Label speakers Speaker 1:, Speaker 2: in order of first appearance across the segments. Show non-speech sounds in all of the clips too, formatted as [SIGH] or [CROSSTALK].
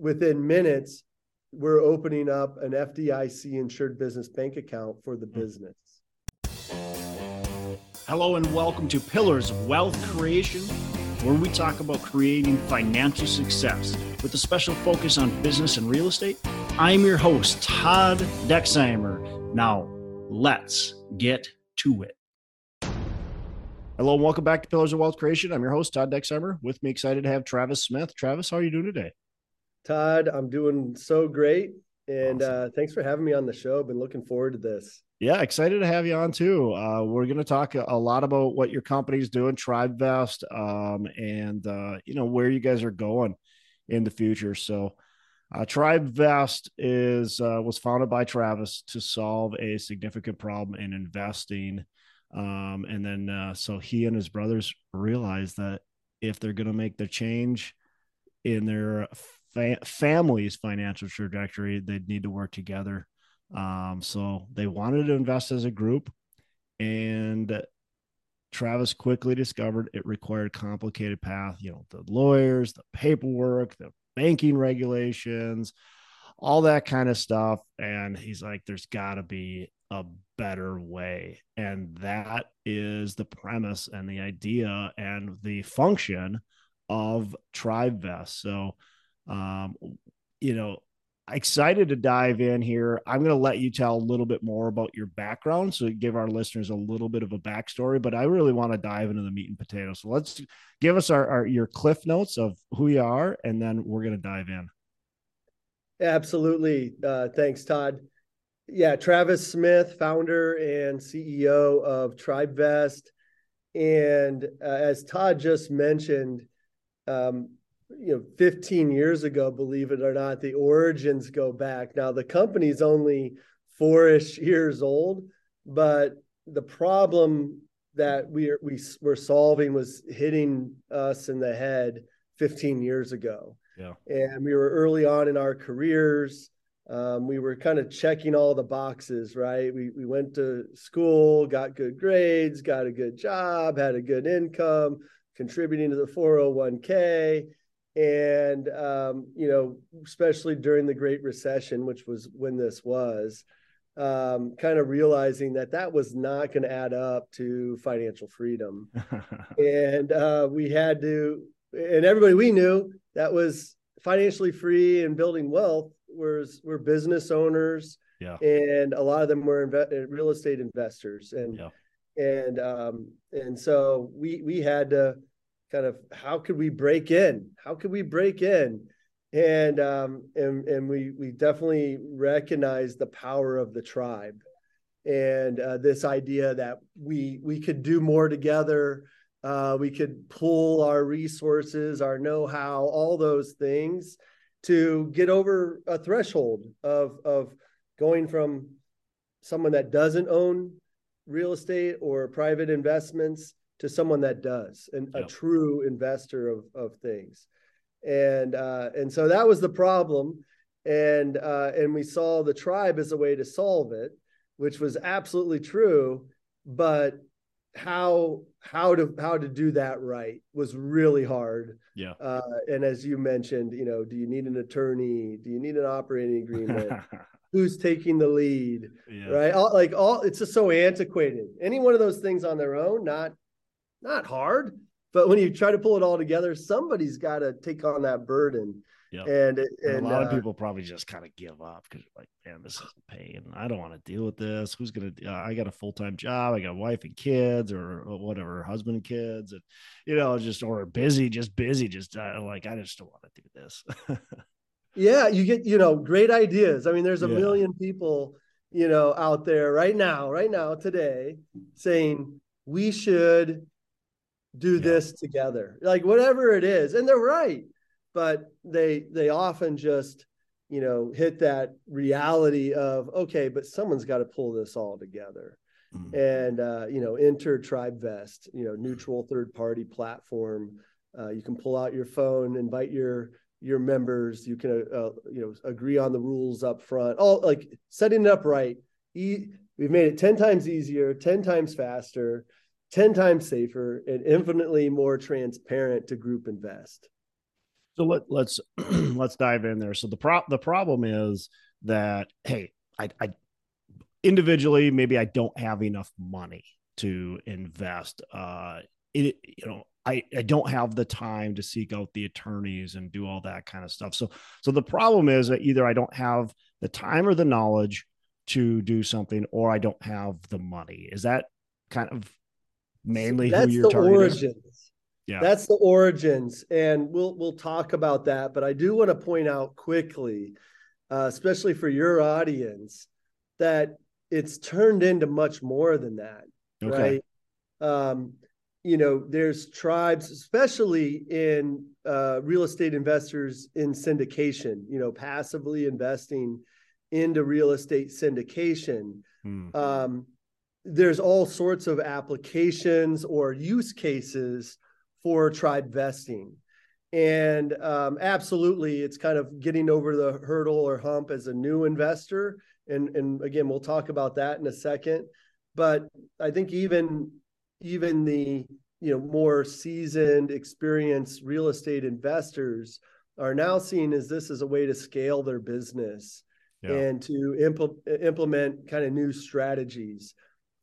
Speaker 1: within minutes, we're opening up an FDIC insured business bank account for the hmm. business.
Speaker 2: Hello, and welcome to Pillars of Wealth Creation, where we talk about creating financial success with a special focus on business and real estate. I'm your host, Todd Dexheimer. Now, let's get to it. Hello, and welcome back to Pillars of Wealth Creation. I'm your host, Todd Dexheimer. With me, excited to have Travis Smith. Travis, how are you doing today?
Speaker 1: Todd, I'm doing so great. And awesome. uh, thanks for having me on the show. I've been looking forward to this.
Speaker 2: Yeah, excited to have you on too. Uh, we're going to talk a lot about what your company's doing, TribeVest, um, and uh, you know where you guys are going in the future. So, uh, TribeVest is uh, was founded by Travis to solve a significant problem in investing um, and then uh, so he and his brothers realized that if they're going to make the change in their fa- family's financial trajectory, they'd need to work together. Um, so they wanted to invest as a group, and Travis quickly discovered it required complicated path. You know, the lawyers, the paperwork, the banking regulations, all that kind of stuff. And he's like, "There's got to be a better way. And that is the premise and the idea and the function of TribeVest. So, um, you know, excited to dive in here. I'm going to let you tell a little bit more about your background so give our listeners a little bit of a backstory, but I really want to dive into the meat and potatoes. So let's give us our, our your cliff notes of who you are, and then we're going to dive in.
Speaker 1: Absolutely. Uh, thanks, Todd. Yeah, Travis Smith, founder and CEO of TribeVest. And uh, as Todd just mentioned, um, you know, 15 years ago, believe it or not, the origins go back. Now, the company's only four-ish years old, but the problem that we are, we were solving was hitting us in the head 15 years ago.
Speaker 2: Yeah.
Speaker 1: And we were early on in our careers um, we were kind of checking all the boxes, right? We we went to school, got good grades, got a good job, had a good income, contributing to the 401k, and um, you know, especially during the Great Recession, which was when this was, um, kind of realizing that that was not going to add up to financial freedom, [LAUGHS] and uh, we had to, and everybody we knew that was financially free and building wealth was were business owners.
Speaker 2: Yeah.
Speaker 1: And a lot of them were inve- real estate investors. And
Speaker 2: yeah.
Speaker 1: and um and so we we had to kind of how could we break in? How could we break in? And um and and we we definitely recognize the power of the tribe and uh, this idea that we we could do more together. Uh, we could pull our resources our know-how all those things to get over a threshold of of going from someone that doesn't own real estate or private investments to someone that does and a true investor of of things and uh, and so that was the problem and uh, and we saw the tribe as a way to solve it which was absolutely true but how how to how to do that right was really hard.
Speaker 2: Yeah.
Speaker 1: Uh, and as you mentioned, you know, do you need an attorney? Do you need an operating agreement? [LAUGHS] Who's taking the lead? Yeah. Right. All, like all, it's just so antiquated. Any one of those things on their own, not not hard. But when you try to pull it all together, somebody's got to take on that burden.
Speaker 2: Yep.
Speaker 1: And, and,
Speaker 2: and, a lot uh, of people probably just kind of give up because like, man, this is a pain. I don't want to deal with this. Who's gonna? Uh, I got a full time job. I got a wife and kids, or, or, whatever, husband and kids, and you know, just or busy, just busy, just uh, like I just don't want to do this. [LAUGHS]
Speaker 1: yeah, you get you know great ideas. I mean, there's a yeah. million people you know out there right now, right now today, saying we should do yeah. this together, like whatever it is, and they're right but they they often just you know hit that reality of okay but someone's got to pull this all together. Mm-hmm. and uh, you know enter tribevest you know neutral third party platform. Uh, you can pull out your phone invite your your members. You can uh, you know agree on the rules up front. All like setting it up right. E- we've made it 10 times easier 10 times faster 10 times safer and infinitely more transparent to group invest
Speaker 2: So let, let's [CLEARS THROAT] let's dive in there. So the pro the problem is that hey, I, I individually maybe I don't have enough money to invest. Uh, it you know I, I don't have the time to seek out the attorneys and do all that kind of stuff. So so the problem is that either I don't have the time or the knowledge to do something, or I don't have the money. Is that kind of mainly
Speaker 1: That's
Speaker 2: who you're
Speaker 1: the
Speaker 2: targeting?
Speaker 1: origins.
Speaker 2: Yeah.
Speaker 1: That's the origins, and we'll we'll talk about that. But I do want to point out quickly, uh, especially for your audience, that it's turned into much more than that.
Speaker 2: Okay.
Speaker 1: Right. Um, you know, there's tribes, especially in uh, real estate investors in syndication. You know, passively investing into real estate syndication.
Speaker 2: Hmm.
Speaker 1: Um, there's all sorts of applications or use cases for tribe vesting. And um, absolutely, it's kind of getting over the hurdle or hump as a new investor. And, and again, we'll talk about that in a second. But I think even even the you know more seasoned, experienced real estate investors are now seeing as this is a way to scale their business
Speaker 2: Yeah.
Speaker 1: and to impl- implement kind of new strategies.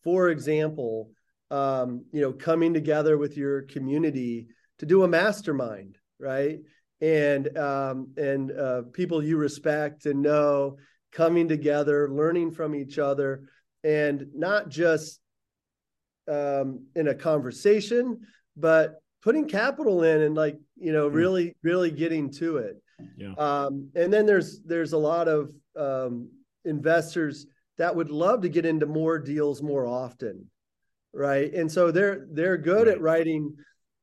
Speaker 1: For example, um, you know, coming together with your community to do a mastermind, right? And um, and uh, people you respect and know coming together, learning from each other, and not just um, in a conversation, but putting capital in and like you know
Speaker 2: Hmm.
Speaker 1: really really getting to it.
Speaker 2: Yeah.
Speaker 1: Um, and then there's there's a lot of um, investors that would love to get into more deals more often, right? And so they're they're good at writing,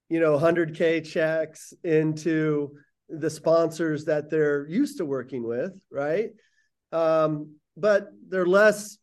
Speaker 1: you know, 100k checks into the sponsors that they're used to working with, right? Um, but they're less,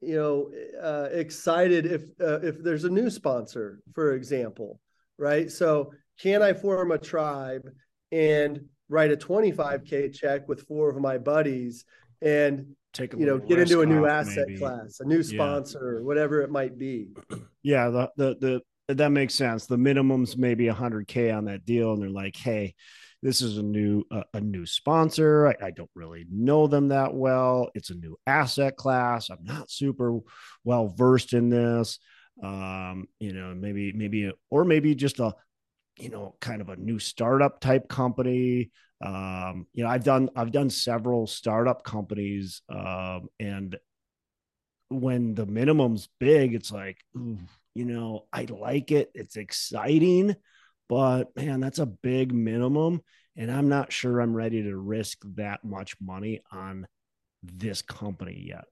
Speaker 1: you know, uh, excited if uh, if there's a new sponsor, for example, right? So can I form a tribe and write a 25k check with four of my buddies and
Speaker 2: Take a
Speaker 1: you know get into a new asset
Speaker 2: maybe.
Speaker 1: class, a new sponsor, whatever it might be. [CLEARS THROAT]
Speaker 2: Yeah, the the the that makes sense. The minimum's maybe 100k on that deal, and they're like, "Hey, this is a new uh, a new sponsor. I, I don't really know them that well. It's a new asset class. I'm not super well versed in this. Um, you know, maybe maybe or maybe just a you know kind of a new startup type company um you know i've done i've done several startup companies um and when the minimum's big it's like ooh, you know i like it it's exciting but man that's a big minimum and i'm not sure i'm ready to risk that much money on this company yet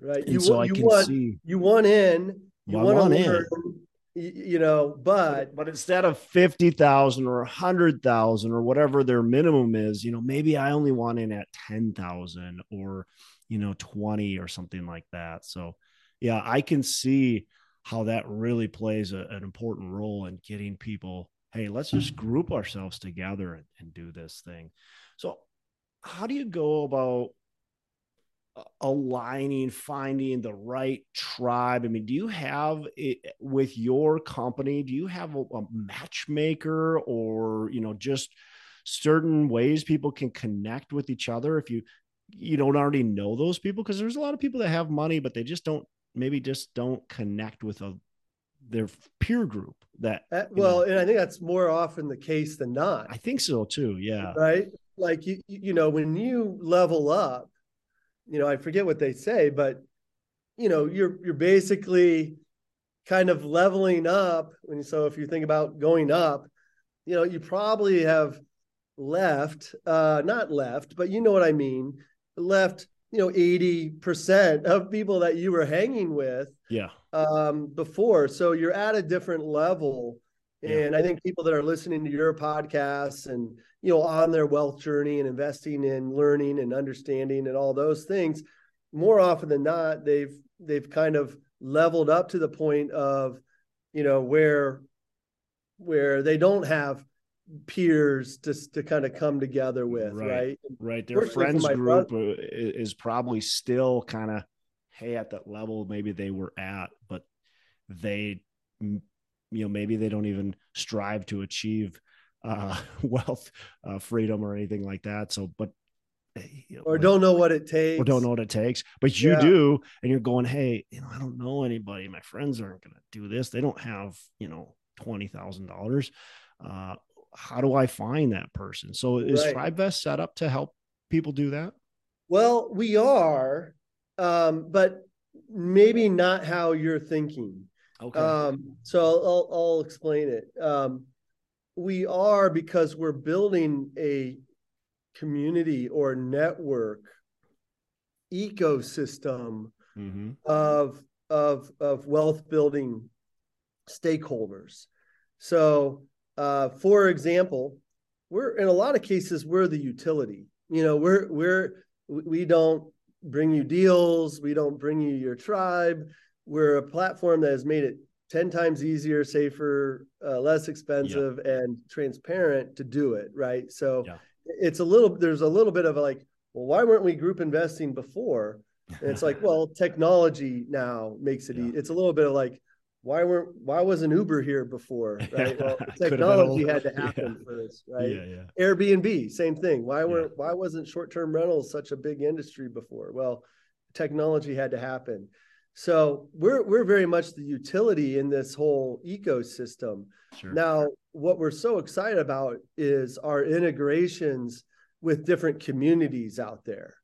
Speaker 1: Right.
Speaker 2: and
Speaker 1: You,
Speaker 2: so
Speaker 1: wa-
Speaker 2: i
Speaker 1: you
Speaker 2: can
Speaker 1: want
Speaker 2: see
Speaker 1: you want in, you
Speaker 2: Well, I
Speaker 1: want to
Speaker 2: want in.
Speaker 1: You know, but
Speaker 2: but instead of 50,000 or 100,000 or whatever their minimum is, you know, maybe I only want in at 10,000 or, you know, 20 or something like that. So, yeah, I can see how that really plays a, an important role in getting people, hey, let's just group ourselves together and, and do this thing. So, how do you go about aligning finding the right tribe i mean do you have it with your company do you have a, a matchmaker or you know just certain ways people can connect with each other if you you don't already know those people because there's a lot of people that have money but they just don't maybe just don't connect with a their peer group that
Speaker 1: uh, well,
Speaker 2: know.
Speaker 1: and I think that's more often the case than not.
Speaker 2: i think so too yeah
Speaker 1: right? Like you, you know, when you level up, you know, I forget what they say, but you know, you're you're basically kind of leveling up. And so if you think about going up, you know, you probably have left, uh, not left, but you know what I mean, left, you know, 80% of people that you were hanging with
Speaker 2: yeah
Speaker 1: um, before. So you're at a different level.
Speaker 2: Yeah.
Speaker 1: And I think people that are listening to your podcasts and, you know, on their wealth journey and investing in learning and understanding and all those things, more often than not, they've, they've kind of leveled up to the point of, you know, where, where they don't have peers to, to kind of come together with.
Speaker 2: Right.
Speaker 1: Right.
Speaker 2: right their friends group uh, i- is probably still kind of hey at that level maybe they were at but they you know maybe they don't even strive to achieve uh, [LAUGHS] wealth, uh, freedom, or anything like that. So, but
Speaker 1: you know, or don't know what it takes,
Speaker 2: or don't know what it takes, but you yeah. do, and you're going, hey, you know, I don't know anybody. My friends aren't going to do this. They don't have, you know, twenty thousand uh, dollars. How do I find that person? So, is right. TribeVest set up to help people do that?
Speaker 1: Well, we are, um, but maybe not how you're thinking. Okay. Um, so I'll, I'll explain it. Um, we are because we're building a community or network ecosystem mm-hmm. of of of wealth building stakeholders. So, uh, for example, we're in a lot of cases we're the utility. You know, we're we're we don't bring you deals, we don't bring you your tribe. We're a platform that has made it 10 times easier, safer, uh, less expensive, yeah. and transparent to do it. Right. So yeah. it's a little, there's a little bit of like, well, why weren't we group investing before? And it's like, [LAUGHS] well, technology now makes it, yeah. e- it's a little bit of like, why weren't why wasn't Uber here before? [LAUGHS] Right. Well, [LAUGHS] technology had to happen yeah. first, right? Yeah. Airbnb, same thing. Why weren't why wasn't short-term rentals such a big industry before? Well, technology had to happen. So we're we're very much the utility in this whole ecosystem. Sure. Now, what we're so excited about is our integrations with different communities out there.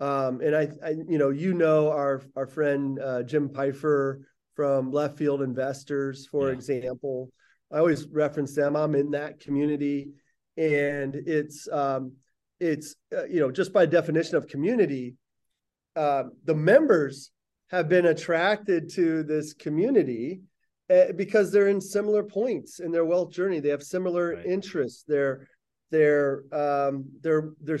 Speaker 1: Um, and I, I, you know, you know our our friend uh, Jim Pfeiffer from Left Field Investors, for yeah. example. I always reference them. I'm in that community, and it's um, it's uh, you know just by definition of community, uh, the members have been attracted to this community uh, because they're in similar points in their wealth journey. They have similar right. interests. Their their um, their their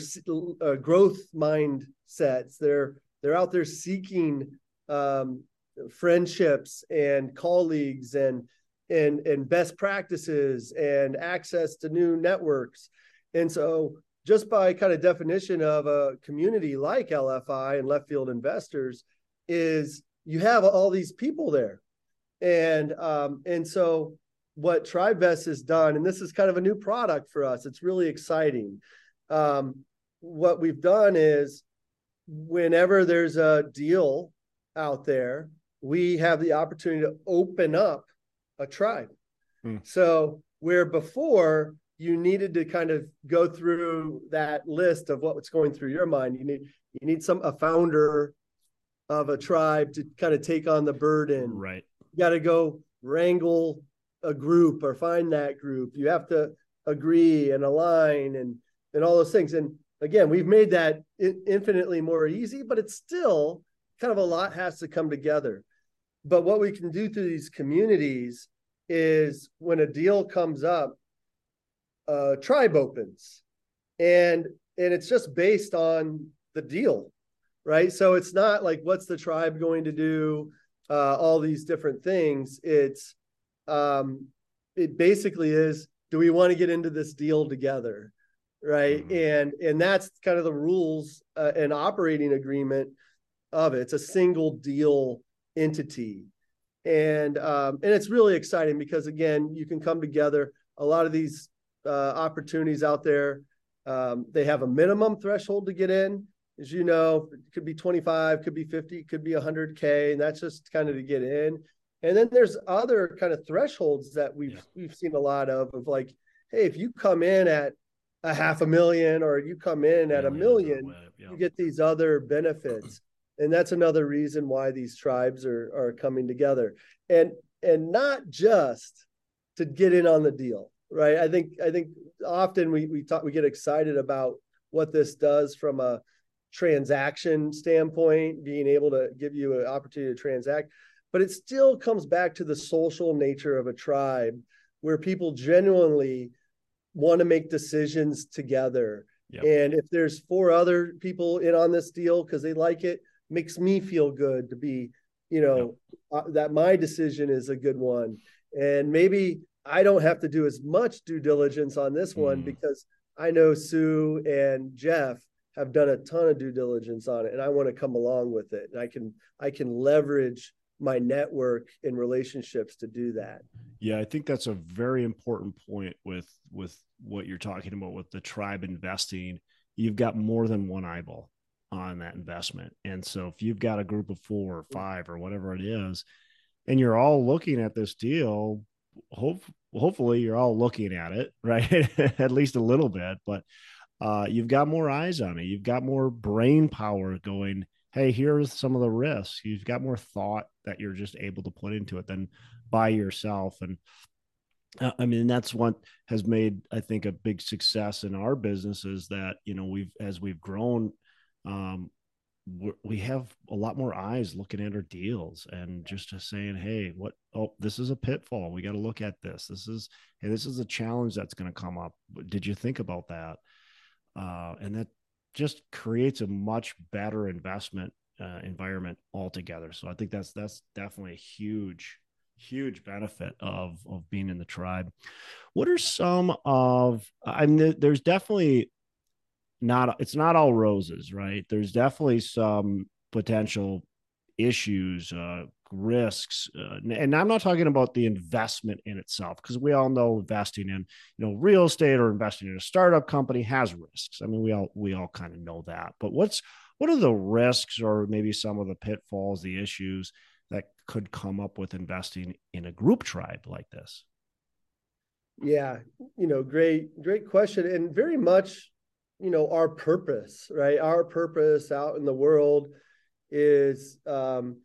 Speaker 1: uh, growth mindsets. They're they're out there seeking um, friendships and colleagues and and and best practices and access to new networks. And so just by kind of definition of a community like LFI and left field investors, is you have all these people there. And um, and so what TribeVest has done, and this is kind of a new product for us, it's really exciting. Um, what we've done is whenever there's a deal out there, we have the opportunity to open up a tribe. Hmm. So where before you needed to kind of go through that list of what was going through your mind, you need you need some a founder of a tribe to kind of take on the burden.
Speaker 2: Right.
Speaker 1: You got to go wrangle a group or find that group. You have to agree and align and and all those things. And again, we've made that infinitely more easy, but it's still kind of a lot has to come together. But what we can do through these communities is when a deal comes up, a tribe opens, and and it's just based on the deal right? So it's not like what's the tribe going to do, uh, all these different things. It's um, it basically is do we want to get into this deal together, right? Mm-hmm. And and that's kind of the rules uh, and operating agreement of it. It's a single deal entity. And um, and it's really exciting because again, you can come together. A lot of these uh, opportunities out there, um, they have a minimum threshold to get in, as you know, it could be 25, could be 50, could be 100K, and that's just kind of to get in. And then there's other kind of thresholds that we've yeah. we've seen a lot of of like, hey, if you come in at a half a million or you come in at a million, yeah. you get these other benefits. and that's another reason why these tribes are are coming together. And and not just to get in on the deal, right? I think I think often we we talk we get excited about what this does from a transaction standpoint, being able to give you an opportunity to transact. But it still comes back to the social nature of a tribe where people genuinely want to make decisions together. Yep. And if there's four other people in on this deal because they like it, makes me feel good to be, you know, yep. uh, that my decision is a good one. And maybe I don't have to do as much due diligence on this mm. one because I know Sue and Jeff have done a ton of due diligence on it and I want to come along with it and I can I can leverage my network and relationships to do that.
Speaker 2: Yeah, I think that's a very important point with with what you're talking about with the tribe investing. You've got more than one eyeball on that investment. And so if you've got a group of four or mm. five or whatever it is, and you're all looking at this deal, hope hopefully you're all looking at it, [LAUGHS] right? at least a little bit, but uh, you've got more eyes on it. You've got more brain power going, hey, here's some of the risks. You've got more thought that you're just able to put into it than by yourself. And uh, I mean, that's what has made, I think, a big success in our business is that, you know, we've, as we've grown, um, we have a lot more eyes looking at our deals and just saying, Hey, what, oh, this is a pitfall. We got to look at this. This is, Hey, this is a challenge that's going to come up. Did you think about that? Uh, and that just creates a much better investment uh, environment altogether. So I think that's that's definitely a huge huge benefit of of being in the tribe. What are some of I mean there's definitely not it's not all roses, right? There's definitely some potential issues, uh, risks, uh, and I'm not talking about the investment in itself because we all know investing in you know real estate or investing in a startup company has risks. I mean, we all we all kind of know that. But what's what are the risks or maybe some of the pitfalls, the issues that could come up with investing in a group tribe like this?
Speaker 1: Yeah, you know, great, great question, and very much, you know, our purpose, right? Our purpose out in the world is um,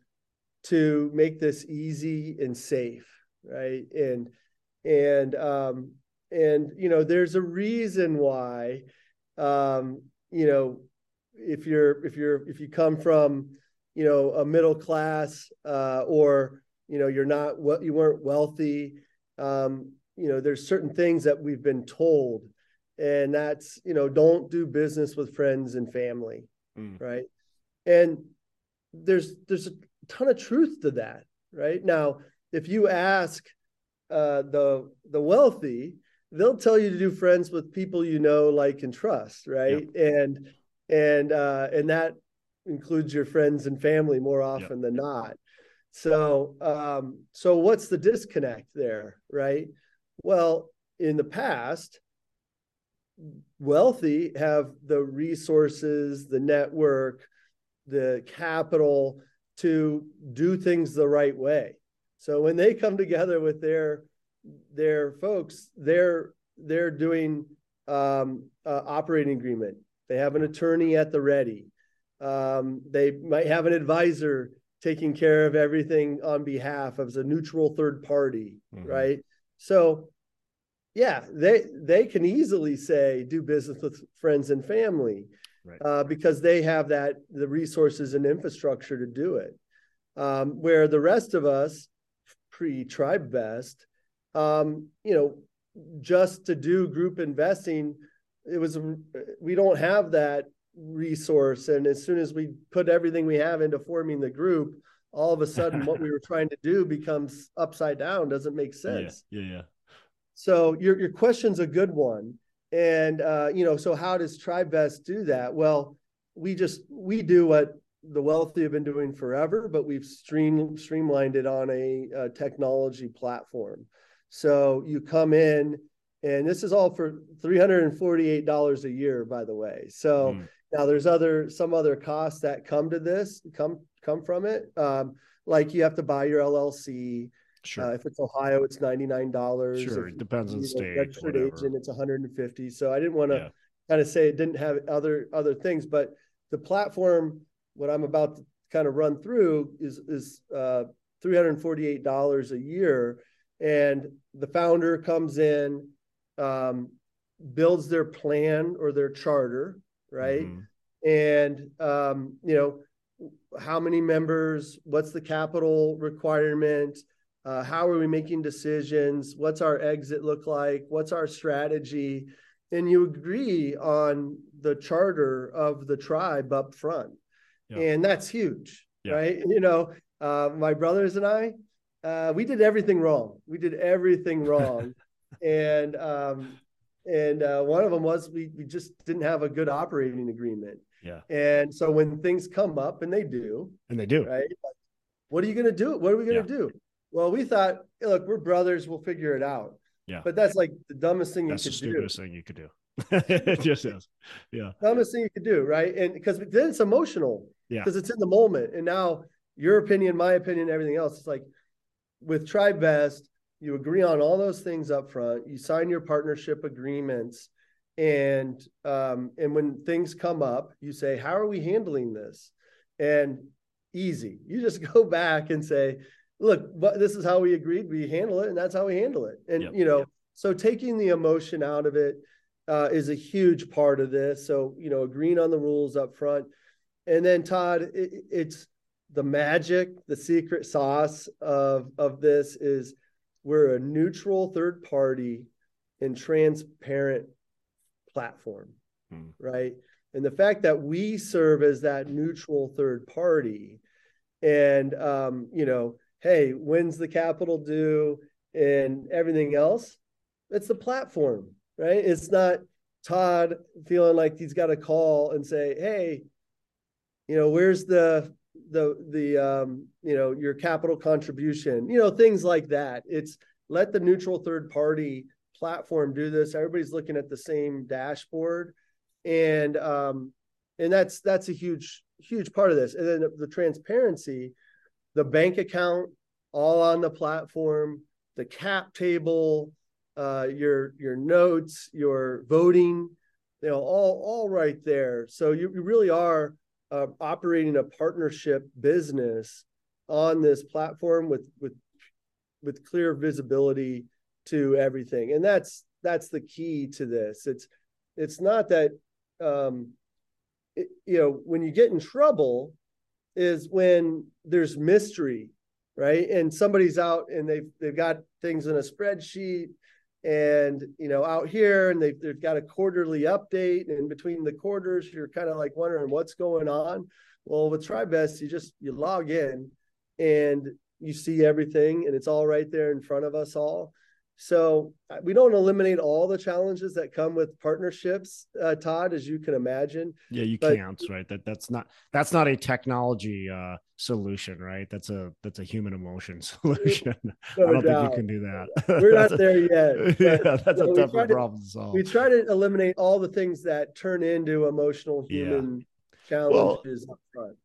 Speaker 1: to make this easy and safe, right? And and um, and you know, there's a reason why, um, you know, if you're if you're if you come from you know a middle class uh, or you know you're not what you weren't wealthy um, you know there's certain things that we've been told and that's you know don't do business with friends and family mm. right and there's there's a ton of truth to that right now if you ask uh, the the wealthy they'll tell you to do friends with people you know like and trust right yep. and and uh, and that includes your friends and family more often yep. than not. So um, so what's the disconnect there, right? Well, in the past, wealthy have the resources, the network, the capital to do things the right way. So when they come together with their their folks, they're they're doing um, uh, operating agreement they have an attorney at the ready. Um, they might have an advisor taking care of everything on behalf of a neutral third party, mm-hmm. right? So, yeah, they they can easily say do business with friends and family, right. uh, because they have that the resources and infrastructure to do it. Um, where the rest of us, pre TribeVest, um, you know, just to do group investing it was we don't have that resource and as soon as we put everything we have into forming the group all of a sudden what we [LAUGHS] were trying to do becomes upside down doesn't make sense
Speaker 2: yeah yeah, yeah.
Speaker 1: so your your question's a good one and uh, you know so how does tribevest do that? Well we just we do what the wealthy have been doing forever but we've stream, streamlined it on a, a technology platform. So you come in and this is all for $348 a year by the way. So mm. now there's other some other costs that come to this come come from it. Um, like you have to buy your llc Sure. Uh, if it's Ohio, it's ninety nine dollars.
Speaker 2: Sure,
Speaker 1: if,
Speaker 2: it depends on the state.
Speaker 1: Registered agent, it's one hundred and fifty. So I didn't want to yeah. kind of say it didn't have other other things, but the platform, what I'm about to kind of run through, is is uh, three hundred forty eight dollars a year, and the founder comes in, um, builds their plan or their charter, right? Mm-hmm. And um, you know, how many members? What's the capital requirement? Uh, how are we making decisions? What's our exit look like? What's our strategy? And you agree on the charter of the tribe up front, yeah. and that's huge, yeah. right? You know, uh, my brothers and I, uh, we did everything wrong. We did everything [LAUGHS] wrong and um, and uh, one of them was we we just didn't have a good operating agreement.
Speaker 2: Yeah.
Speaker 1: And so when things come up, and they do,
Speaker 2: and they do,
Speaker 1: right? what are you going to do? What are we going to yeah. do? Well, we thought, hey, look, we're brothers. We'll figure it out.
Speaker 2: Yeah.
Speaker 1: But that's like the dumbest thing
Speaker 2: that's
Speaker 1: you could
Speaker 2: do. That's the stupidest thing you could do. [LAUGHS] it just is. Yeah.
Speaker 1: Dumbest thing you could do. Right. And because then it's emotional.
Speaker 2: Yeah.
Speaker 1: Because it's in the moment. And now your opinion, my opinion, everything else. It's like with TribeVest, you agree on all those things up front. You sign your partnership agreements. And um, and when things come up, you say, How are we handling this? And easy. You just [LAUGHS] go back and say, look, but this is how we agreed. We handle it, and that's how we handle it. And yep. you know, so taking the emotion out of it uh, is a huge part of this. So you know, agreeing on the rules up front, and then Todd, it, it's the magic, the secret sauce of of this is we're a neutral third party and transparent platform, hmm. right? And the fact that we serve as that neutral third party, and um, you know, hey, when's the capital due and everything else? It's the platform, right? It's not Todd feeling like he's got to call and say, hey, you know, where's the the the um, you know your capital contribution, you know, things like that. It's let the neutral third party platform do this. Everybody's looking at the same dashboard, and um, and that's that's a huge huge part of this. And then the, transparency the bank account all on the platform, the cap table, uh, your your notes, your voting, you know, all all right there. So you, you really are uh, operating a partnership business on this platform with with with clear visibility to everything, and that's that's the key to this. It's it's not that um, it, you know when you get in trouble is when there's mystery, right? And somebody's out and they've they've got things in a spreadsheet and you know out here and they've, they've got a quarterly update and between the quarters you're kind of like wondering what's going on well with TribeVest you just you log in and you see everything and it's all right there in front of us all so uh, we don't eliminate all the challenges that come with partnerships, uh, Todd, as you can imagine.
Speaker 2: Yeah, you but, can't, right? That that's not that's not a technology uh, solution, right? That's a that's a human emotion [LAUGHS] solution. No I don't doubt. think you can do that.
Speaker 1: We're not [LAUGHS] there yet. [LAUGHS]
Speaker 2: yeah, that's a tough problem to solve.
Speaker 1: We try to eliminate all the things that turn into emotional human yeah. challenges well, up front.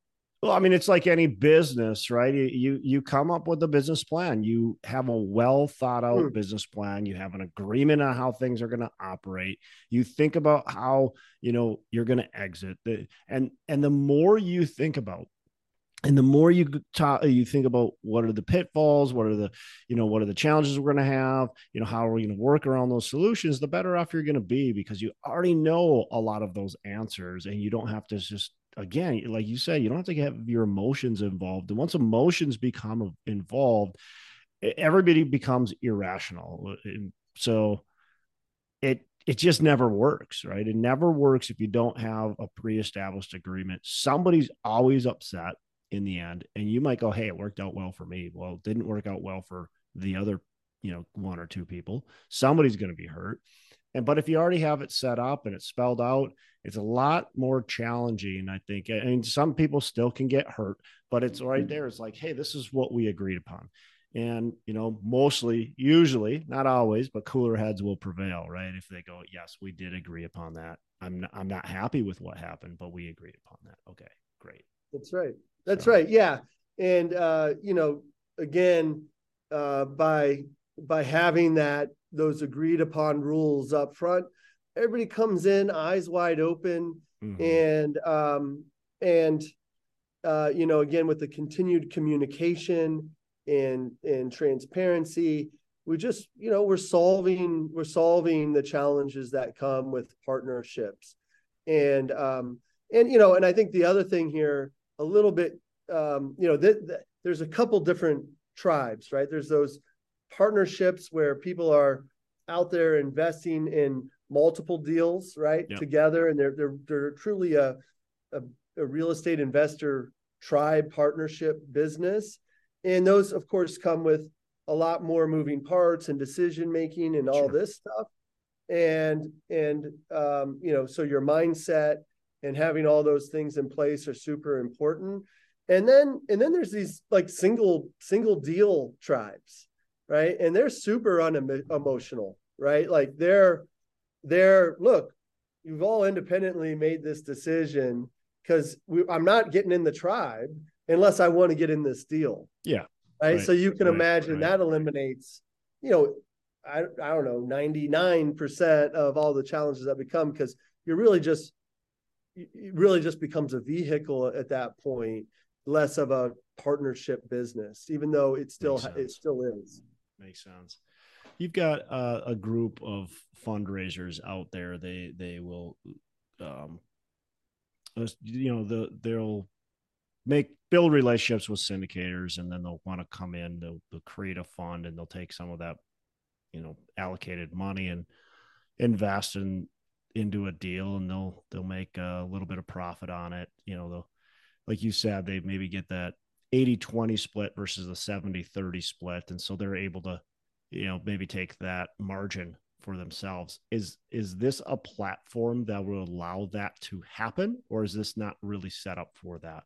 Speaker 2: Well, I mean, it's like any business, right? You you come up with a business plan. You have a well thought out mm. business plan. You have an agreement on how things are going to operate. You think about how you know you're going to exit. The, and and the more you think about, and the more you talk, you think about what are the pitfalls, what are the you know what are the challenges we're going to have, you know how are we going to work around those solutions. The better off you're going to be because you already know a lot of those answers, and you don't have to just again, like you said, you don't have to have your emotions involved. And once emotions become involved, everybody becomes irrational. Uh, and so it it just never works, right? It never works if you don't have a pre-established agreement. Somebody's always upset in the end, and you might go, "Hey, it worked out well for me." Well, it didn't work out well for the other, you know, one or two people. Somebody's going to be hurt. And but if you already have it set up and it's spelled out, it's a lot more challenging, I think. I mean, some people still can get hurt, but it's right mm-hmm. there. It's like, hey, this is what we agreed upon. And you know, mostly, usually, not always, but cooler heads will prevail, right? If they go, yes, we did agree upon that. I'm not, I'm not happy with what happened, but we agreed upon that. Okay, great.
Speaker 1: That's right. That's so. right. Yeah, and uh, you know, again, uh, by by having that those agreed upon rules up front everybody comes in eyes wide open mm-hmm. and um and uh you know again with the continued communication and and transparency we just you know we're solving we're solving the challenges that come with partnerships and um and you know and i think the other thing here a little bit um you know th- th- there's a couple different tribes right there's those partnerships where people are out there investing in multiple deals right together and they're they're they're truly a, a, a real estate investor tribe partnership business. And those of course come with a lot more moving parts and decision making and all sure. this stuff. And and um, you know so your mindset and having all those things in place are super important. And then and then there's these like single single deal tribes right and they're super unemotional right like they're they're look you've all independently made this decision because i'm not getting in the tribe unless i want to get in this deal
Speaker 2: yeah
Speaker 1: right, right. so you can right. imagine right. that eliminates you know I, I don't know 99% of all the challenges that become because you're really just it really just becomes a vehicle at that point less of a partnership business, even though it still it still is.
Speaker 2: Makes sense. You've got uh, a group of fundraisers out there. They they will, um, you know, the they'll make build relationships with syndicators, and then they'll want to come in. They'll, they'll create a fund, and they'll take some of that, you know, allocated money and invest in into a deal, and they'll they'll make a little bit of profit on it. You know, they'll like you said, they maybe get that 80 20 split versus a 70 30 split. And so they're able to, you know, maybe take that margin for themselves. Is is this a platform that will allow that to happen, or is this not really set up for that?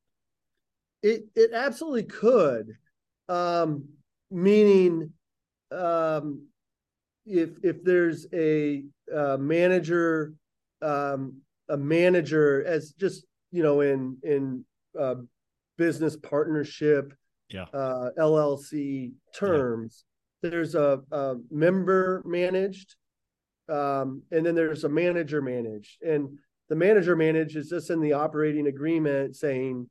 Speaker 1: It it absolutely could. Um, meaning um, if if there's a, a manager um, a manager as just you know in in uh, business partnership,
Speaker 2: yeah,
Speaker 1: uh, LLC terms. Yeah. There's a, a, member managed, um, and then there's a manager managed, and the manager managed is just in the operating agreement saying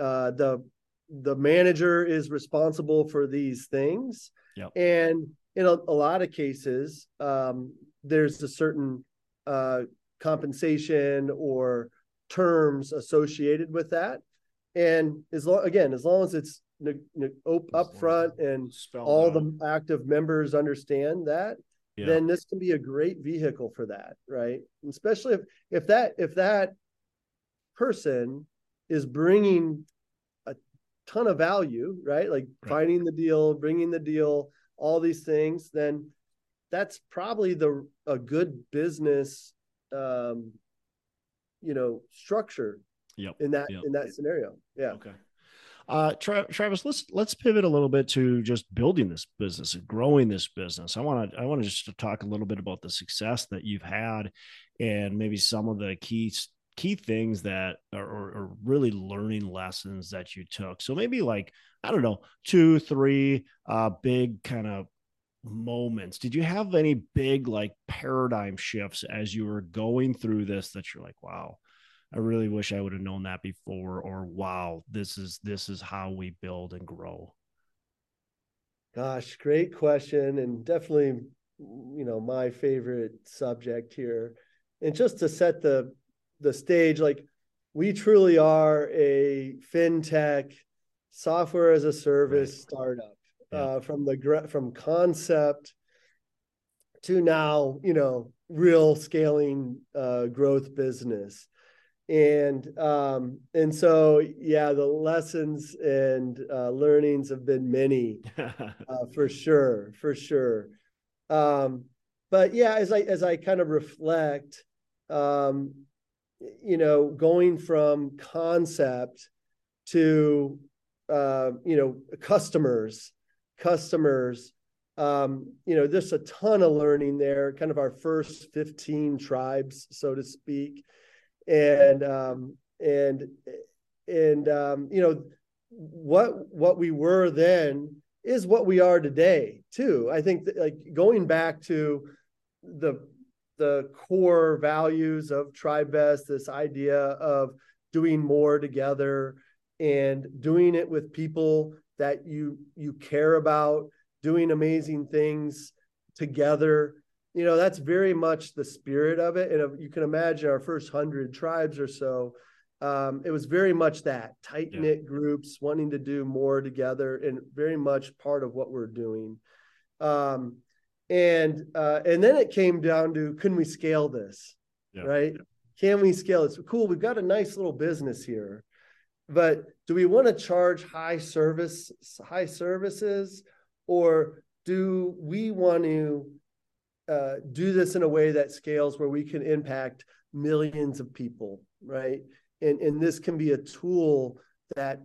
Speaker 1: uh, the the manager is responsible for these things,
Speaker 2: yep.
Speaker 1: and in a, a lot of cases, um, there's a certain uh, compensation or terms associated with that. And as long again, as long as it's ne- op- up front and all out. the active members understand that, yeah. then this can be a great vehicle for that, right? And especially if if that if that person is bringing a ton of value, right? Like right. finding the deal, bringing the deal, all these things, then that's probably the a good business um, you know structure
Speaker 2: yep.
Speaker 1: in that
Speaker 2: yep.
Speaker 1: in that scenario yeah
Speaker 2: okay uh, Tra- Travis, let's let's pivot a little bit to just building this business and growing this business. I want to I want to just talk a little bit about the success that you've had, and maybe some of the key key things that are, are really learning lessons that you took. So maybe like I don't know two three uh, big kind of moments did you have any big like paradigm shifts as you were going through this that you're like wow i really wish i would have known that before or wow this is this is how we build and grow
Speaker 1: gosh great question and definitely you know my favorite subject here and just to set the the stage like we truly are a fintech software as a service right. startup yeah. uh, from the from concept to now, you know, real scaling uh, growth business. And um, and so yeah, the lessons and uh, learnings have been many, [LAUGHS] uh, for sure, for sure. Um, but yeah, as I as I kind of reflect, um, you know, going from concept to uh, you know customers customers. Um, you know, there's a ton of learning there, kind of our first 15 tribes, so to speak. And um, and and um, you know, what what we were then is what we are today too. I think that like going back to the the core values of TribeVest, this idea of doing more together and doing it with people that you you care about doing amazing things together you know that's very much the spirit of it and you can imagine our first 100 tribes or so um, it was very much that tight knit yeah. groups wanting to do more together and very much part of what we're doing um, and uh, and then it came down to can we scale this yeah. right yeah. can we scale it so cool we've got a nice little business here but do we want to charge high service high services or do we want to uh, do this in a way that scales where we can impact millions of people right? And and this can be a tool that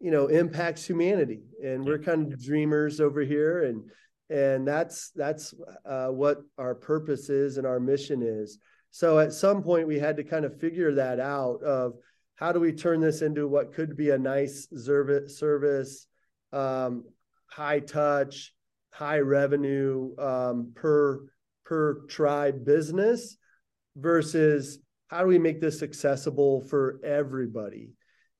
Speaker 1: you know impacts humanity. And we're kind of dreamers over here and and that's that's uh, what our purpose is and our mission is. So at some point we had to kind of figure that out of how do we turn this into what could be a nice service service um, high touch high revenue um, per per tribe business versus how do we make this accessible for everybody?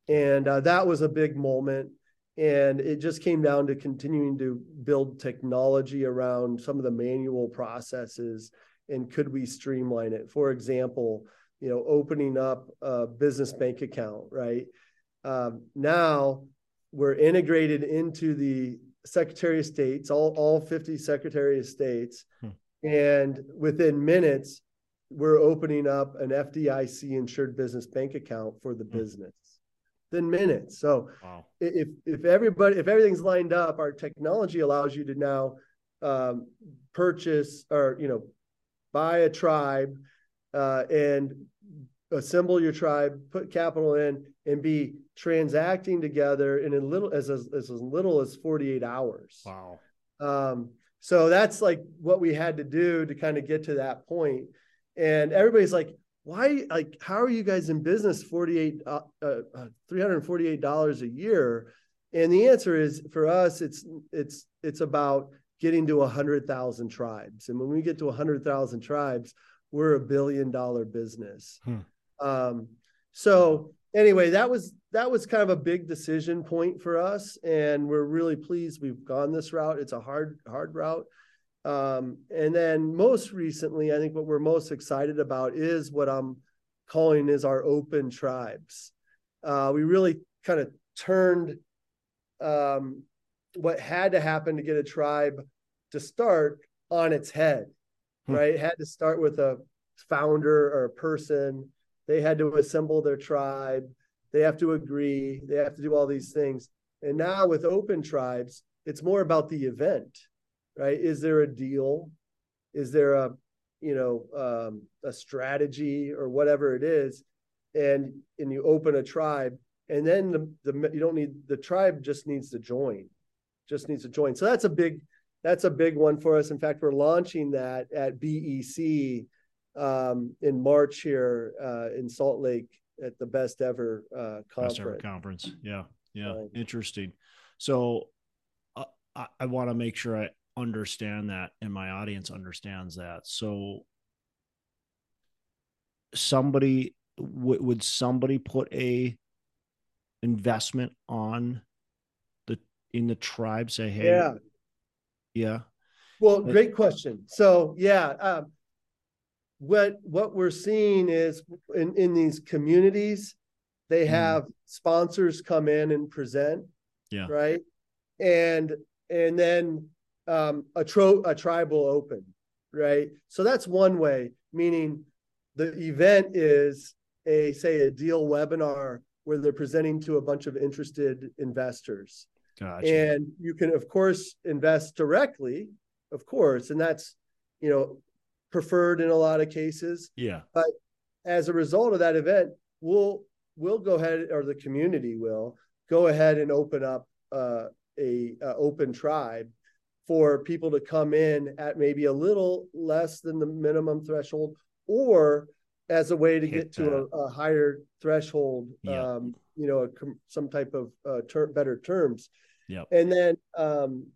Speaker 1: And uh, that was a big moment. And it just came down to continuing to build technology around some of the manual processes and could we streamline it? For example you know opening up a business bank account right? Um, now we're integrated into the secretary of states all, all 50 secretary of states. Hmm. And within minutes we're opening up an fdic insured business bank account for the hmm. business than minutes. So wow. if if everybody if everything's lined up, our technology allows you to now um, purchase or you know buy a tribe uh, and assemble your tribe, put capital in, and be transacting together in a little as as, as little as forty eight hours.
Speaker 2: Wow.
Speaker 1: Um, so that's like what we had to do to kind of get to that point. And everybody's like, why like how are you guys in business 48 uh, uh, 348 dollars a year and the answer is for us it's it's it's about getting to a 100,000 tribes and when we get to a 100,000 tribes we're a billion dollar business hmm. um, so anyway that was that was kind of a big decision point for us and we're really pleased we've gone this route it's a hard hard route um, and then most recently, I think what we're most excited about is what I'm calling is our open tribes. Uh, we really kind of turned um, what had to happen to get a tribe to start on its head, hmm. right? It had to start with a founder or a person. They had to assemble their tribe. They have to agree. They have to do all these things. And now with open tribes, it's more about the event right? Is there a deal? Is there a, you know, um, a strategy or whatever it is? And and you open a tribe, and then the, the you don't need the tribe just needs to join, just needs to join. So that's a big that's a big one for us. In fact, we're launching that at BEC um, in March here uh, in Salt Lake at the best ever uh, conference. Best ever
Speaker 2: conference. Yeah, yeah, interesting. So uh, I, I want to make sure I understand that and my audience understands that so somebody w- would somebody put a investment on the in the tribe say hey
Speaker 1: yeah
Speaker 2: yeah
Speaker 1: well great question so yeah um, what what we're seeing is in in these communities they mm-hmm. have mm. sponsors come in and present
Speaker 2: yeah
Speaker 1: right and and then um, a, tro- a tribal open, right? So that's one way, meaning the event is a say a deal webinar where they're presenting to a bunch of interested investors. Gotcha. And you can of course invest directly, of course, and that's you know preferred in a lot of cases.
Speaker 2: Yeah.
Speaker 1: But as a result of that event, we'll we'll go ahead or the community will go ahead and open up uh, a, a open tribe for people to come in at maybe a little less than the minimum threshold or as a way to Hit get to a, a, higher threshold
Speaker 2: yep. um,
Speaker 1: you know a, some type of uh, ter- better terms
Speaker 2: yeah
Speaker 1: and then um,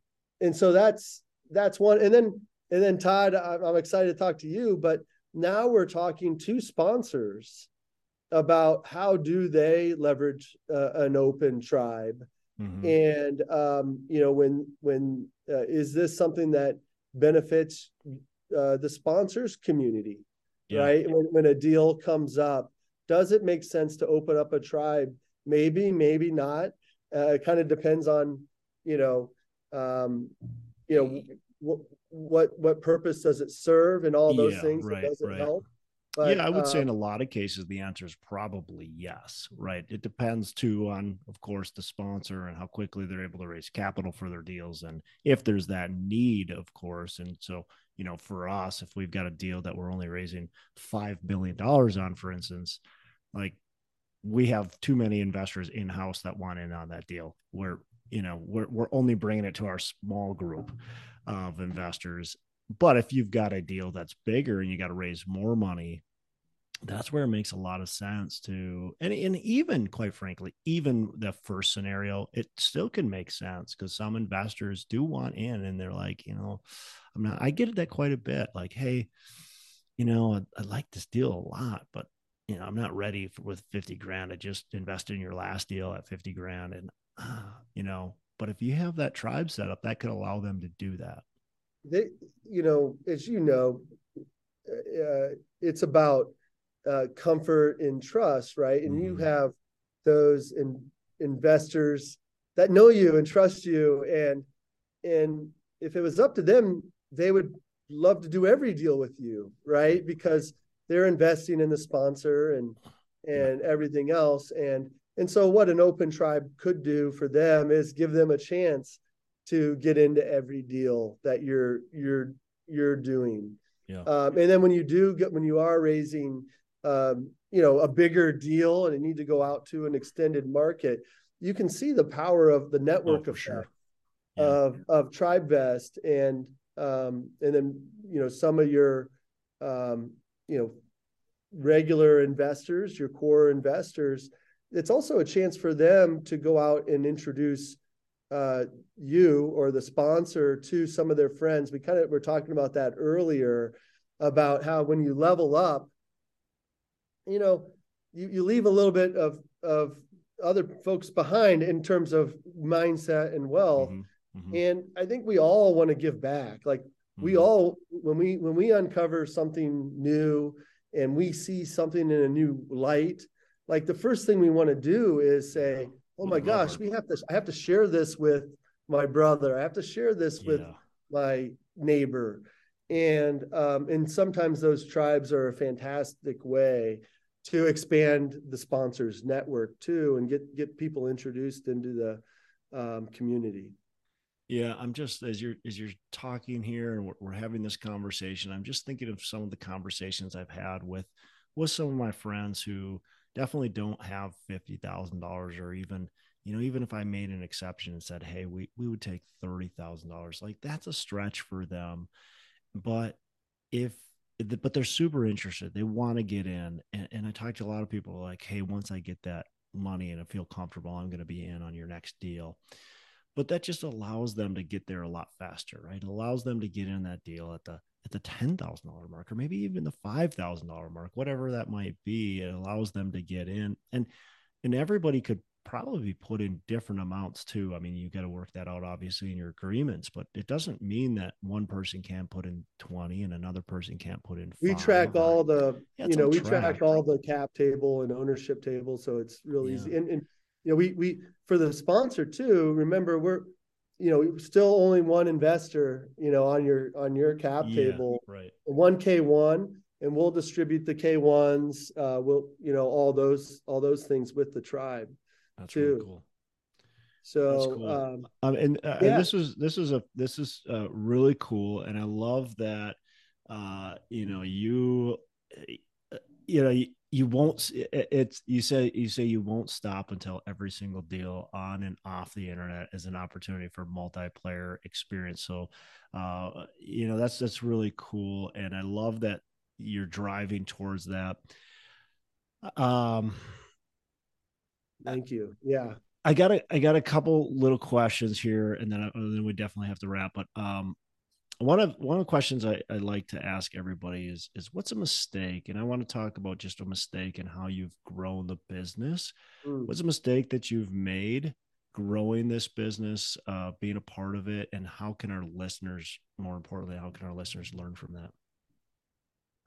Speaker 1: and so that's that's one and then and then todd i'm excited to talk to you but now we're talking to sponsors about how do they leverage uh, an open tribe Mm-hmm. And um, you know, when when uh, is this something that benefits uh, the sponsors community, yeah. right? When, when a deal comes up, does it make sense to open up a tribe? Maybe, maybe not. Uh, it kind of depends on, you know, um, you know, what what what purpose does it serve, and all those yeah, things. Right, does it right. help?
Speaker 2: But, yeah, I would uh, say in a lot of cases the answer is probably yes, right? It depends too on, of course, the sponsor and how quickly they're able to raise capital for their deals, and if there's that need, of course. And so, you know, for us, if we've got a deal that we're only raising five billion dollars on, for instance, like we have too many investors in house that want in on that deal. We're you know we're we're only bringing it to our small group of investors. But if you've got a deal that's bigger and you got to raise more money, that's where it makes a lot of sense to and, and even quite frankly even the first scenario it still can make sense because some investors do want in and they're like you know i'm not i get that quite a bit like hey you know i, I like this deal a lot but you know i'm not ready for, with 50 grand i just invested in your last deal at 50 grand and uh, [SIGHS] you know but if you have that tribe set up that could allow them to do that
Speaker 1: they you know as you know uh, it's about uh, comfort and trust, right? And mm-hmm. you have those in, investors that know you and trust you, and and if it was up to them, they would love to do every deal with you, right? Because they're investing in the sponsor and and everything else, and and so what an open tribe could do for them is give them a chance to get into every deal that you're you're you're doing. Yeah. Um, and then when you do get when you are raising um, you know a bigger deal and you need to go out to an extended market you can see the power of the network oh, of sure. yeah. of of TribeVest and um, and then you know some of your um, you know regular investors your core investors it's also a chance for them to go out and introduce uh, you or the sponsor to some of their friends we kind of were talking about that earlier about how when you level up you know, you, you leave a little bit of of other folks behind in terms of mindset and wealth. Mm-hmm. Mm-hmm. And I think we all want to give back. Like mm-hmm. we all when we when we uncover something new and we see something in a new light, like the first thing we want to do is say, "Oh my gosh, we have to I have to share this with my brother. I have to share this yeah. with my neighbor." And um, and sometimes those tribes are a fantastic way to expand the sponsors network too and get get people introduced into the um, community
Speaker 2: yeah i'm just as you're as you're talking here and we're, we're, having this conversation i'm just thinking of some of the conversations i've had with with some of my friends who definitely don't have $50000 or even you know even if i made an exception and said hey we, we would take $30000 like that's a stretch for them but if but they're super interested. They want to get in. And, and I talk to a lot of people like, hey, once I get that money and I feel comfortable, I'm going to be in on your next deal. But that just allows them to get there a lot faster, right? It allows them to get in that deal at the at the ten thousand dollar mark, or maybe even the five thousand dollar mark, whatever that might be. It allows them to get in, and and everybody could probably put in different amounts too. I mean, you got to work that out obviously in your agreements, but it doesn't mean that one person can't put in 20 and another person can't put in
Speaker 1: We track all the, yeah, you know, we track. track all the cap table and ownership table. So it's really yeah. easy. And, and, you know, we, we, for the sponsor too, remember we're, you know, still only one investor, you know, on your, on your cap yeah, table,
Speaker 2: right.
Speaker 1: One K1 and we'll distribute the K1s. Uh, we'll, you know, all those, all those things with the tribe.
Speaker 2: That's too. really cool.
Speaker 1: So, cool. um,
Speaker 2: um, and, uh, yeah. and, this was this is a this is uh, really cool, and I love that. Uh, you know, you, uh, you know, you, won't. It's you say you say you won't stop until every single deal on and off the internet is an opportunity for multiplayer experience. So, uh, you know, that's that's really cool, and I love that you're driving towards that. Um
Speaker 1: Thank you. Yeah.
Speaker 2: I got a I got a couple little questions here, and then I, and then we definitely have to wrap. But um, one of one of the questions I, I like to ask everybody is is what's a mistake? And I want to talk about just a mistake and how you've grown the business. Mm. What's a mistake that you've made growing this business, uh, being a part of it, and how can our listeners, more importantly, how can our listeners learn from that?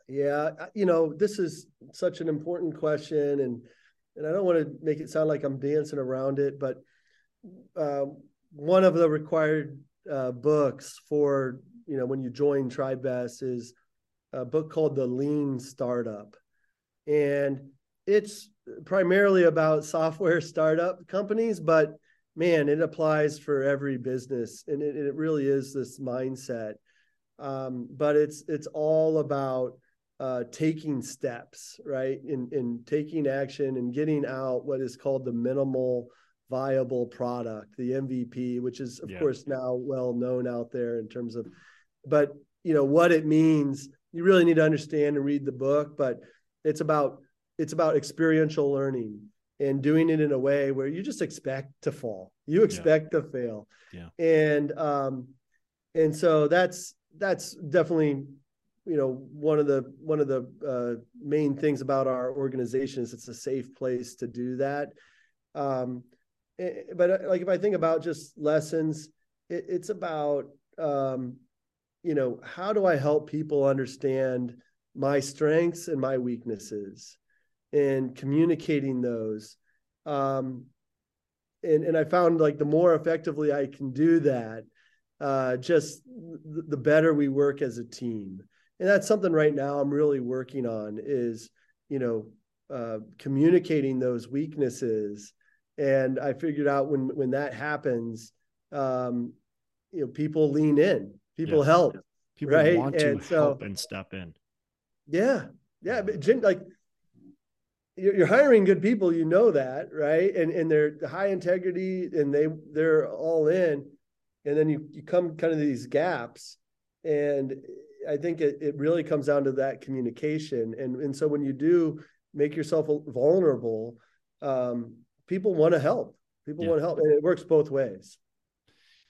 Speaker 1: Yeah, you know, this is such an important question, and and I don't want to make it sound like I'm dancing around it, but uh, one of the required uh, books for you know when you join TribeVest is a book called The Lean Startup, and it's primarily about software startup companies, but man, it applies for every business, and it, it really is this mindset. Um, but it's it's all about uh, taking steps, right? In in taking action and getting out what is called the minimal viable product, the MVP, which is of yeah. course now well known out there in terms of, but you know what it means. You really need to understand and read the book, but it's about it's about experiential learning and doing it in a way where you just expect to fall, you expect yeah. to fail,
Speaker 2: yeah,
Speaker 1: and um, and so that's that's definitely you know one of the one of the uh, main things about our organization is it's a safe place to do that um, eh, but uh, like if i think about just lessons it, it's about um, you know how do i help people understand my strengths and my weaknesses and communicating those? Um, and and i found like the more effectively i can do that uh, just the better we work as a team. And that's something right now i'm really working on is you know uh, communicating those weaknesses. And i figured out when when that happens um, you know people lean in people yeah. help
Speaker 2: people right? want to and help so, and step in
Speaker 1: yeah yeah but like you're hiring good people you know that right and and they're high integrity and they they're all in and then you you come kind of these gaps and I think it, it really comes down to that communication. And, and so when you do make yourself vulnerable, um, people want to help. People yeah. want to help. And it works both ways.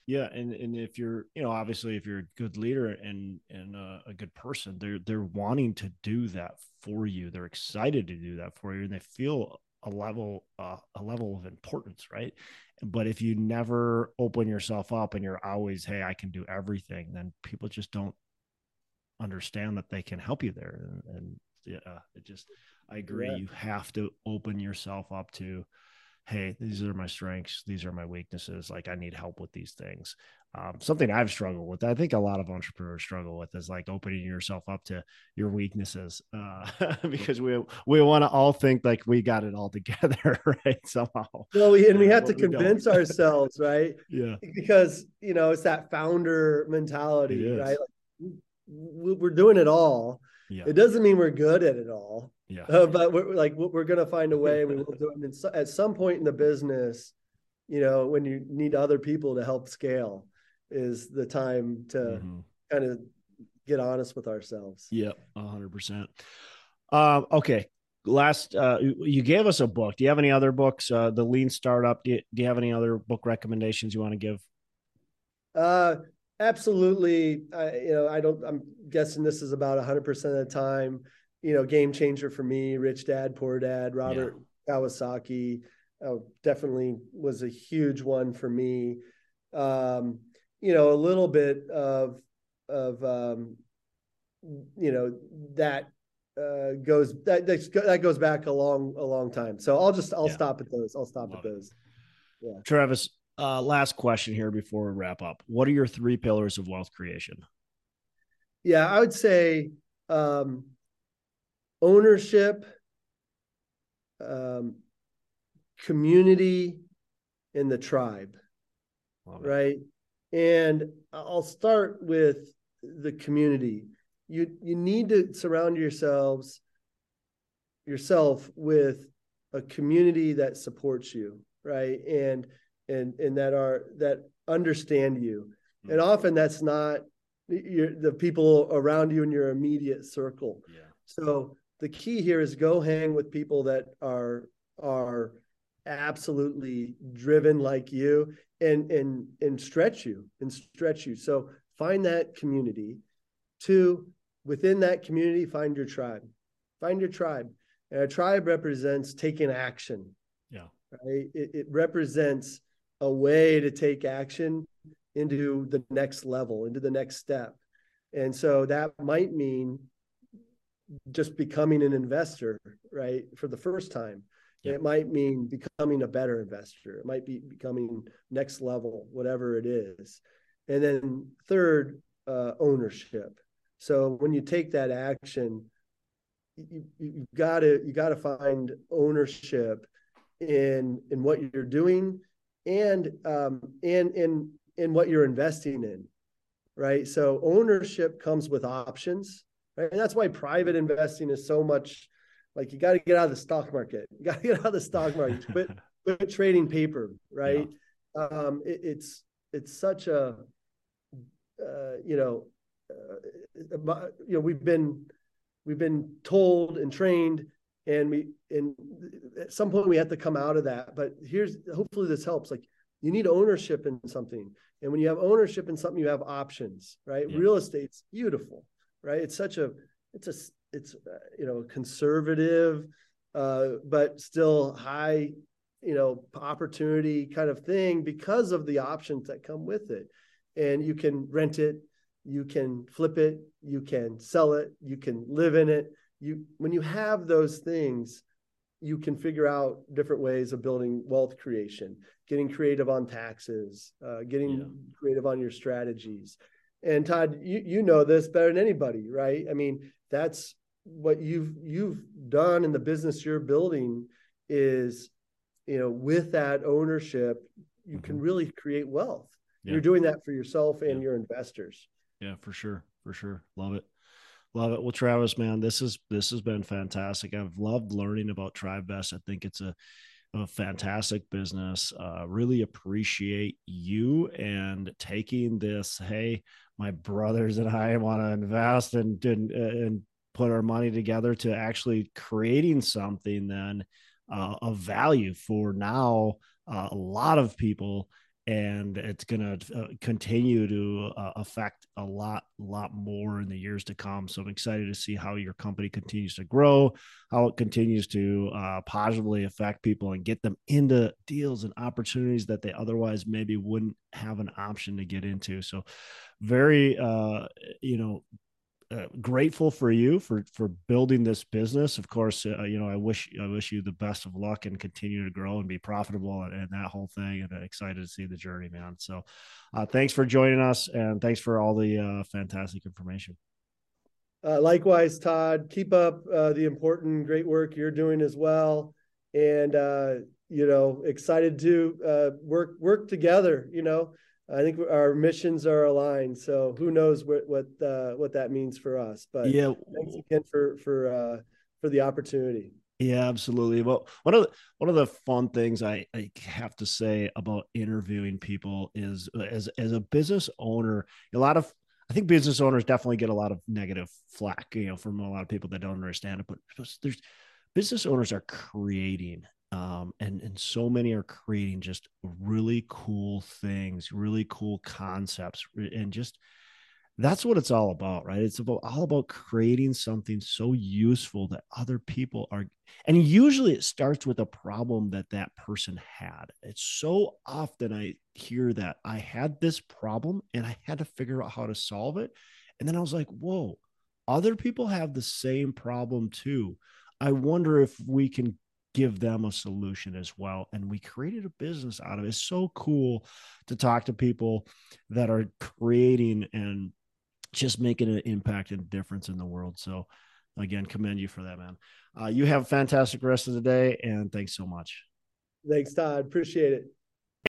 Speaker 2: Yeah, and and if you're, you know, obviously if you're a good leader and and a, a, good person, they're they're wanting to do that for you. They're excited to do that for you, and they feel a level uh, a level of importance, right? But if you never open yourself up and you're always, hey, I can do everything, then people just don't understand that they can help you there and, and yeah it just i agree yeah. you have to open yourself up to hey these are my strengths these are my weaknesses like i need help with these things. Um, something i've struggled with i think a lot of entrepreneurs struggle with is like opening yourself up to your weaknesses uh, [LAUGHS] because we we want to all think like we got it all [LAUGHS] together right somehow.
Speaker 1: Well we, and we have to convince ourselves right? [LAUGHS]
Speaker 2: Yeah.
Speaker 1: Because you know it's that founder mentality right? like, we're doing it all.
Speaker 2: Yeah.
Speaker 1: It doesn't mean we're good at it all.
Speaker 2: Yeah.
Speaker 1: Uh, but we're like we're going to find a way. We will do it. And so, at some point in the business, you know, when you need other people to help scale, is the time to mm-hmm. kind of get honest with ourselves.
Speaker 2: Yep, hundred percent. Um, okay. Last, uh, you gave us a book. Do you have any other books? Uh, the Lean Startup. Do you, do you have any other book recommendations you want to give?
Speaker 1: Uh, Absolutely. I, you know, I don't, I'm guessing this is about 100% of the time, you know, game changer for me, Rich Dad, Poor Dad, Robert yeah. Kiyosaki uh, definitely was a huge one for me. Um, you know, a little bit of, of, um, you know, that uh, goes that that goes back a long a long time. So I'll just I'll yeah. stop at those. I'll stop Love at those.
Speaker 2: Yeah. Travis, uh, last question here before we wrap up. What are your three pillars of wealth creation?
Speaker 1: Yeah, I would say um, ownership, um, community, and the tribe. Right. And I'll start with the community. You you need to surround yourselves yourself with a community that supports you, right? And and and that are that understand you mm-hmm. and often that's not your the people around you in your immediate circle
Speaker 2: yeah
Speaker 1: so the key here is go hang with people that are are absolutely driven like you and and and stretch you and stretch you. So find that community. Two within that community find your tribe. Find your tribe. And a tribe represents taking action.
Speaker 2: Yeah.
Speaker 1: Right? It, it represents a way to take action into the next level, into the next step. And so that might mean just becoming an investor, right, for the first time. Yeah. It might mean becoming a better investor. It might be becoming next level, whatever it is. And then third, uh, ownership. So when you take that action, you, you gotta you gotta find ownership in in what you're doing and um, and in in what you're investing in, right? So ownership comes with options, right? And that's why private investing is so much like you got to get out of the stock market. You got to get out of the stock market. quit, [LAUGHS] quit trading paper, right? Yeah. Um, it, it's it's such a uh, you know uh, you know we've been we've been told and trained and we and at some point we have to come out of that but here's hopefully this helps like you need ownership in something and when you have ownership in something you have options right yeah. real estate's beautiful right? It's such a it's a it's uh, you know conservative uh, but still high you know opportunity kind of thing because of the options that come with it. And you can rent it you can flip it you can sell it you can live in it. You when you have those things you can figure out different ways of building wealth creation getting creative on taxes uh, getting yeah. creative on your strategies and todd you, you know this better than anybody right i mean that's what you've you've done in the business you're building is you know with that ownership you mm-hmm. can really create wealth yeah. you're doing that for yourself and yeah. your investors
Speaker 2: yeah for sure for sure love it Love it. Well, Travis, man, this is this has been fantastic. I've loved learning about TribeVest. I think it's a, a fantastic business. Uh, really appreciate you and taking this. Hey, my brothers and I want to invest and and, and put our money together to actually creating something then uh, of value for now uh, a lot of people and it's going to uh, continue to uh, affect a lot lot more in the years to come. So i'm excited to see how your company continues to grow how it continues to uh, positively affect people and get them into deals and opportunities that they otherwise maybe wouldn't have an option to get into. So very uh, you know uh, grateful for you for for building this business. Of course, uh, you know I wish I wish you the best of luck and continue to grow and be profitable and, and that whole thing. And excited to see the journey, man. So, uh, thanks for joining us and thanks for all the uh, fantastic information.
Speaker 1: Uh, likewise, Todd. Keep up the important, great work you're doing as well. And you know, excited to work work together. You know I think our missions are aligned. So who knows what what uh, what that means for us? But yeah, thanks again for for uh, for the opportunity.
Speaker 2: Yeah, absolutely. Well, one of the, one of the fun things I, I have to say about interviewing people is as as a business owner, a lot of I think business owners definitely get a lot of negative flack, you know, from a lot of people that don't understand it. But there's business owners are creating um, and and so many are creating just really cool things, really cool concepts, and just that's what it's all about, right? It's about all about creating something so useful that other people are, and usually it starts with a problem that that person had. It's so often I hear that I had this problem and I had to figure out how to solve it, and then I was like, whoa, other people have the same problem too. I wonder if we can give them a solution as well. And we created a business out of it. It's so cool to talk to people that are creating and just making an impact and difference in the world. So, again, commend you for that, man. Uh, you have a fantastic rest of the day, and thanks so much.
Speaker 1: Thanks, Todd. Appreciate it.